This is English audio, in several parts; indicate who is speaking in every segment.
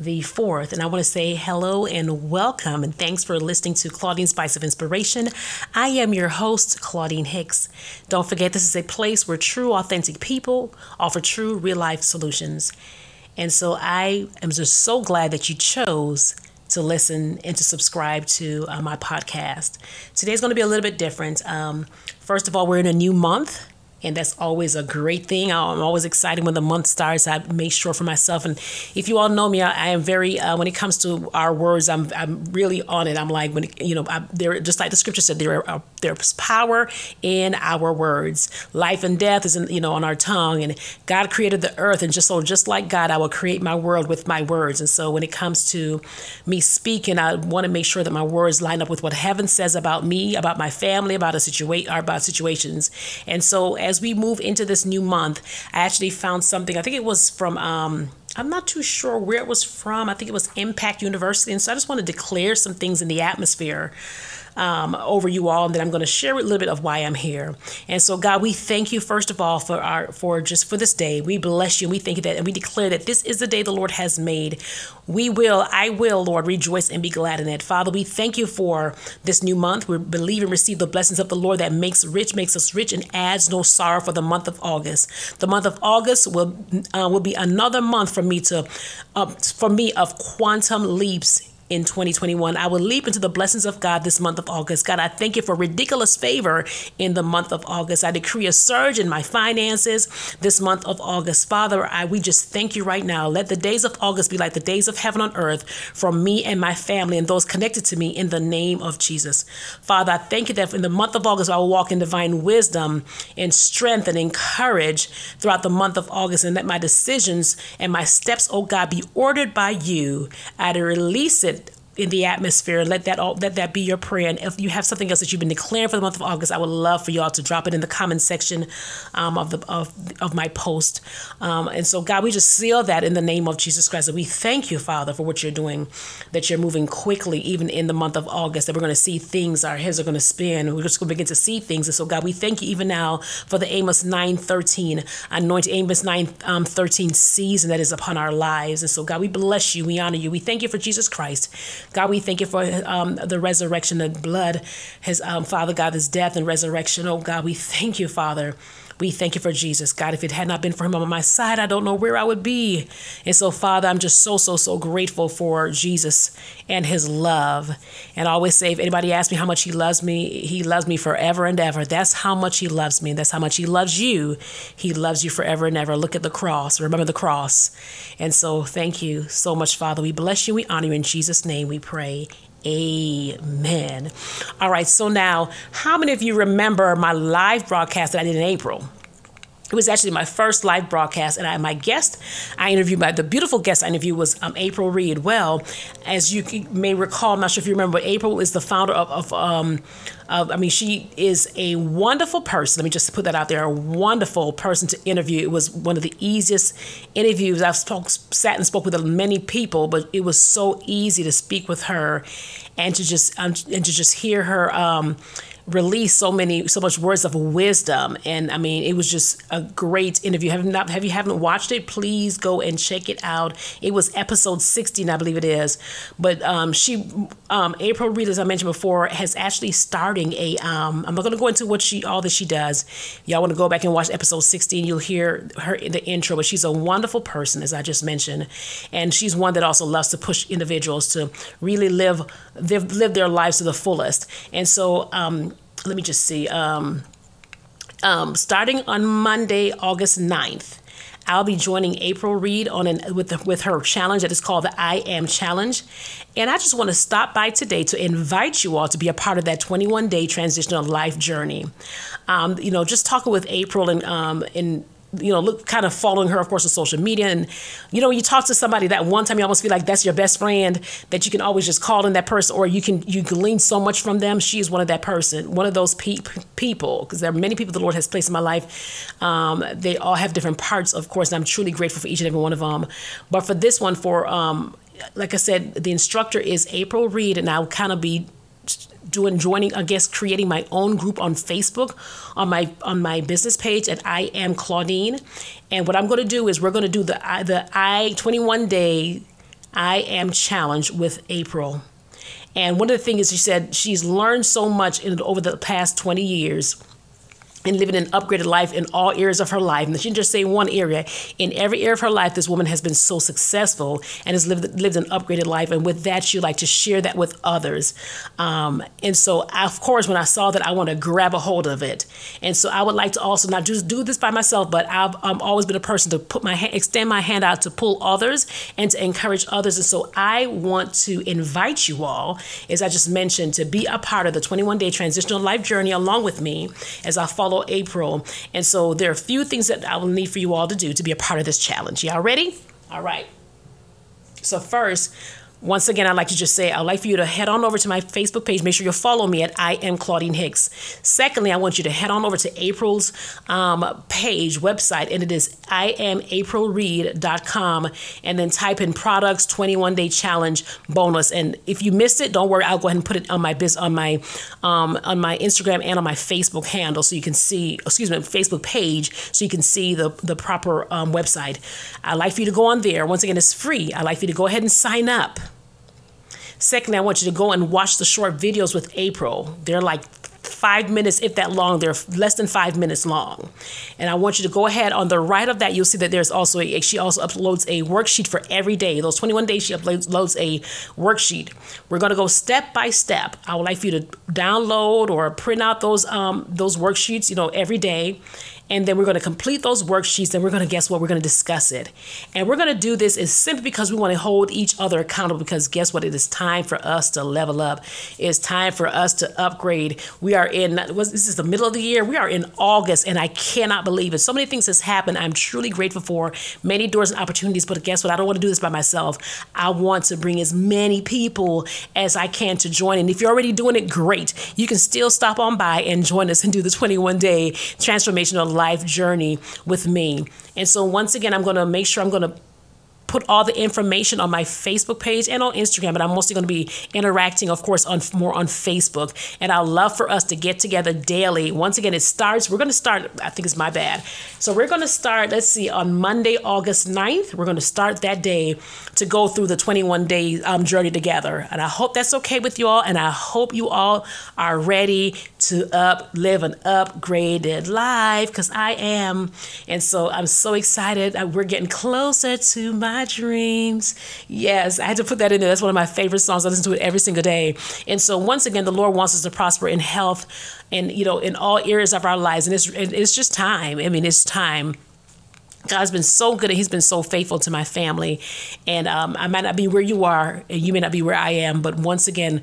Speaker 1: the 4th. And I want to say hello and welcome and thanks for listening to Claudine Spice of Inspiration. I am your host, Claudine Hicks. Don't forget, this is a place where true, authentic people offer true, real life solutions. And so I am just so glad that you chose to listen and to subscribe to uh, my podcast. Today's going to be a little bit different. Um, first of all, we're in a new month and that's always a great thing. I'm always excited when the month starts. I make sure for myself, and if you all know me, I, I am very uh, when it comes to our words, I'm I'm really on it. I'm like when you know, I, there just like the scripture said, there are, there's power in our words. Life and death is in, you know on our tongue, and God created the earth, and just so just like God, I will create my world with my words. And so when it comes to me speaking, I want to make sure that my words line up with what heaven says about me, about my family, about a situation, about situations. And so as we move into this new month, I actually found something. I think it was from. Um, I'm not too sure where it was from. I think it was Impact University. And so I just want to declare some things in the atmosphere um, over you all, and then I'm going to share a little bit of why I'm here. And so, God, we thank you first of all for our for just for this day. We bless you. And we thank you that, and we declare that this is the day the Lord has made. We will, I will, Lord, rejoice and be glad in it. Father, we thank you for this new month. We believe and receive the blessings of the Lord that makes rich, makes us rich, and adds no sorrow for the month of August. The month of August will uh, will be another month for me to, uh, for me of quantum leaps in 2021. I will leap into the blessings of God this month of August. God, I thank you for ridiculous favor in the month of August. I decree a surge in my finances this month of August. Father, I we just thank you right now. Let the days of August be like the days of heaven on earth for me and my family and those connected to me in the name of Jesus. Father, I thank you that in the month of August I will walk in divine wisdom and strength and encourage throughout the month of August and let my decisions and my steps, oh God, be ordered by you. I release it in the atmosphere. Let that all let that be your prayer. And if you have something else that you've been declaring for the month of August, I would love for y'all to drop it in the comment section um, of the of, of my post. Um, and so, God, we just seal that in the name of Jesus Christ. And we thank you, Father, for what you're doing. That you're moving quickly, even in the month of August. That we're going to see things. Our heads are going to spin. We're just going to begin to see things. And so, God, we thank you even now for the Amos nine thirteen anoint Amos nine um, thirteen season that is upon our lives. And so, God, we bless you. We honor you. We thank you for Jesus Christ. God, we thank you for um, the resurrection, the blood, his um, Father God, his death and resurrection. Oh God, we thank you, Father. We thank you for Jesus. God, if it had not been for him on my side, I don't know where I would be. And so, Father, I'm just so, so, so grateful for Jesus and his love. And I always say, if anybody asks me how much he loves me, he loves me forever and ever. That's how much he loves me. That's how much he loves you. He loves you forever and ever. Look at the cross. Remember the cross. And so, thank you so much, Father. We bless you. We honor you. In Jesus' name we pray. Amen. All right, so now, how many of you remember my live broadcast that I did in April? It was actually my first live broadcast, and I, my guest I interviewed, my, the beautiful guest I interviewed was um, April Reed. Well, as you may recall, I'm not sure if you remember, but April is the founder of, of, um, of, I mean, she is a wonderful person. Let me just put that out there, a wonderful person to interview. It was one of the easiest interviews. I've spoke, sat and spoke with many people, but it was so easy to speak with her and to just um, and to just hear her. Um, released so many so much words of wisdom. And i mean it was just a great interview. Have not have you haven't watched it? Please go and check it out. It was episode 16 i believe it is. But um, she um, april reed as i mentioned before has actually starting a um, i'm not going to go into what she all that she does. Y'all want to go back and watch episode 16 you'll hear her in the intro but she's a wonderful person as i just mentioned. And she's one that also loves to push individuals to really live live, live their lives to the fullest. And so um, let me just see. Um, um, starting on Monday, August 9th, I'll be joining April Reed on an, with the, with her challenge that is called the I Am Challenge, and I just want to stop by today to invite you all to be a part of that 21 day transitional life journey. Um, you know, just talking with April and um, and you know, look, kind of following her, of course, on social media. And, you know, when you talk to somebody that one time you almost feel like that's your best friend, that you can always just call in that person, or you can, you glean so much from them. She is one of that person, one of those pe- people, because there are many people the Lord has placed in my life. Um, they all have different parts, of course, and I'm truly grateful for each and every one of them. But for this one, for, um, like I said, the instructor is April Reed, and I'll kind of be doing joining I guess creating my own group on Facebook on my on my business page at I am Claudine. And what I'm going to do is we're going to do the the I 21 day I am challenge with April. And one of the things she said she's learned so much in over the past 20 years and living an upgraded life in all areas of her life. And she didn't just say one area. In every area of her life, this woman has been so successful and has lived lived an upgraded life. And with that, she'd like to share that with others. Um, and so, of course, when I saw that, I want to grab a hold of it. And so, I would like to also not just do this by myself, but I've um, always been a person to put my hand, extend my hand out to pull others and to encourage others. And so, I want to invite you all, as I just mentioned, to be a part of the 21 day transitional life journey along with me as I follow follow April. And so there are a few things that I will need for you all to do to be a part of this challenge. Y'all ready? All right. So, first, once again, I'd like to just say I'd like for you to head on over to my Facebook page. Make sure you follow me at I am Claudine Hicks. Secondly, I want you to head on over to April's um, page, website, and it is iamaprilreed.com, and then type in products 21 day challenge bonus. And if you missed it, don't worry, I'll go ahead and put it on my biz on my um, on my Instagram and on my Facebook handle so you can see, excuse me, Facebook page so you can see the the proper um, website. I'd like for you to go on there. Once again, it's free. I'd like for you to go ahead and sign up. Secondly, I want you to go and watch the short videos with April. They're like five minutes, if that long. They're less than five minutes long. And I want you to go ahead on the right of that. You'll see that there's also a, she also uploads a worksheet for every day. Those 21 days, she uploads a worksheet. We're going to go step by step. I would like for you to download or print out those um, those worksheets, you know, every day and then we're going to complete those worksheets and we're going to guess what we're going to discuss it. And we're going to do this is simply because we want to hold each other accountable because guess what it is time for us to level up. It's time for us to upgrade. We are in this is the middle of the year. We are in august and i cannot believe it. So many things has happened i'm truly grateful for. Many doors and opportunities but guess what i don't want to do this by myself. I want to bring as many people as i can to join. And if you're already doing it great. You can still stop on by and join us and do the 21 day transformational life journey with me. And so, once again, I'm going to make sure I'm going to put all the information on my Facebook page and on Instagram, but I'm mostly going to be interacting, of course, on more on Facebook. And I love for us to get together daily. Once again, it starts, we're going to start, I think it's my bad. So we're going to start, let's see, on Monday, August 9th, we're going to start that day to go through the 21 day um, journey together. And I hope that's okay with you all. And I hope you all are ready to up live an upgraded life because I am. And so I'm so excited. We're getting closer to my my dreams. Yes, I had to put that in there. That's one of my favorite songs. I listen to it every single day. And so once again, the Lord wants us to prosper in health and you know in all areas of our lives. And it's it's just time. I mean, it's time. God's been so good and He's been so faithful to my family. And um, I might not be where you are, and you may not be where I am, but once again,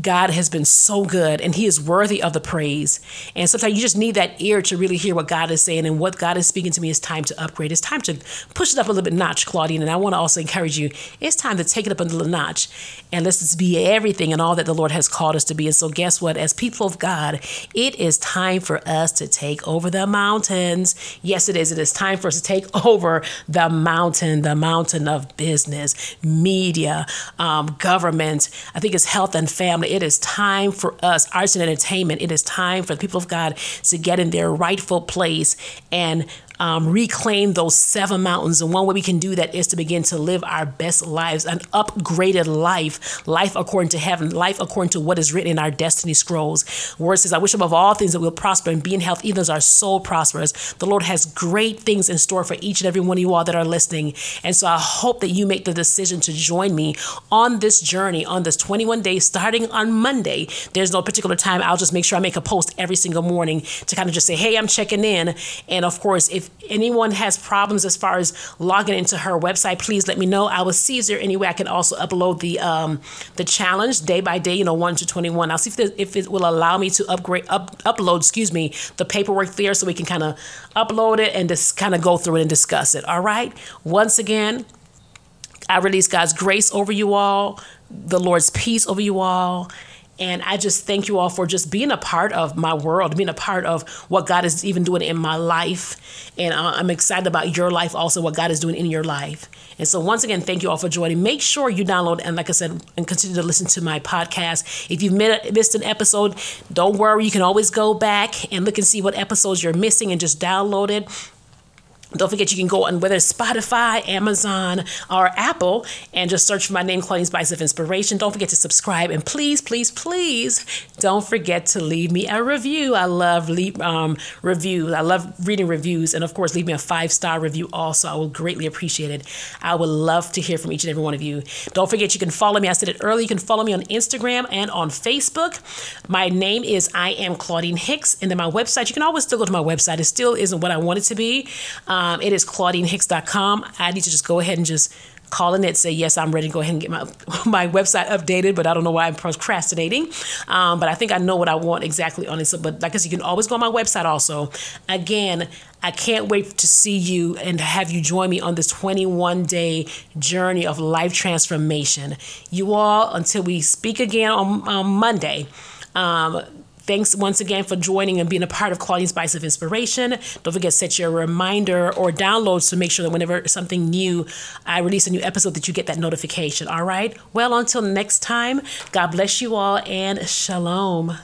Speaker 1: God has been so good and He is worthy of the praise. And sometimes you just need that ear to really hear what God is saying. And what God is speaking to me is time to upgrade. It's time to push it up a little bit notch, Claudine. And I want to also encourage you it's time to take it up a little notch and let's just be everything and all that the Lord has called us to be. And so, guess what? As people of God, it is time for us to take over the mountains. Yes, it is. It is time for us to take over the mountain, the mountain of business, media, um, government. I think it's health and family family, it is time for us, arts and entertainment, it is time for the people of God to get in their rightful place and um, reclaim those seven mountains. And one way we can do that is to begin to live our best lives, an upgraded life, life according to heaven, life according to what is written in our destiny scrolls. Word says, I wish above all things that we'll prosper and be in health, even as our soul prospers. The Lord has great things in store for each and every one of you all that are listening. And so I hope that you make the decision to join me on this journey, on this 21 days, starting on Monday. There's no particular time. I'll just make sure I make a post every single morning to kind of just say, hey, I'm checking in. And of course, if if anyone has problems as far as logging into her website, please let me know. I will see is there any way I can also upload the um, the challenge day by day, you know, one to twenty one. I'll see if, if it will allow me to upgrade up upload, excuse me, the paperwork there, so we can kind of upload it and just kind of go through it and discuss it. All right. Once again, I release God's grace over you all, the Lord's peace over you all And I just thank you all for just being a part of my world, being a part of what God is even doing in my life. And uh, I'm excited about your life also, what God is doing in your life. And so, once again, thank you all for joining. Make sure you download and, like I said, and continue to listen to my podcast. If you've missed an episode, don't worry. You can always go back and look and see what episodes you're missing and just download it don't forget you can go on whether it's Spotify, Amazon, or Apple and just search for my name, Claudine Spice of Inspiration. Don't forget to subscribe and please, please, please don't forget to leave me a review. I love leave, um, reviews. I love reading reviews. And of course, leave me a five star review also. I will greatly appreciate it. I would love to hear from each and every one of you. Don't forget you can follow me. I said it earlier. You can follow me on Instagram and on Facebook. My name is I am Claudine Hicks. And then my website, you can always still go to my website. It still isn't what I want it to be. Um, um, it is claudinehicks.com. I need to just go ahead and just call in it, say, yes, I'm ready to go ahead and get my, my website updated, but I don't know why I'm procrastinating. Um, but I think I know what I want exactly on it. So, but I said, you can always go on my website also. Again, I can't wait to see you and have you join me on this 21 day journey of life transformation. You all, until we speak again on, on Monday, um, Thanks once again for joining and being a part of Claudine Spice of Inspiration. Don't forget to set your reminder or downloads to make sure that whenever something new, I release a new episode, that you get that notification. All right. Well, until next time, God bless you all and shalom.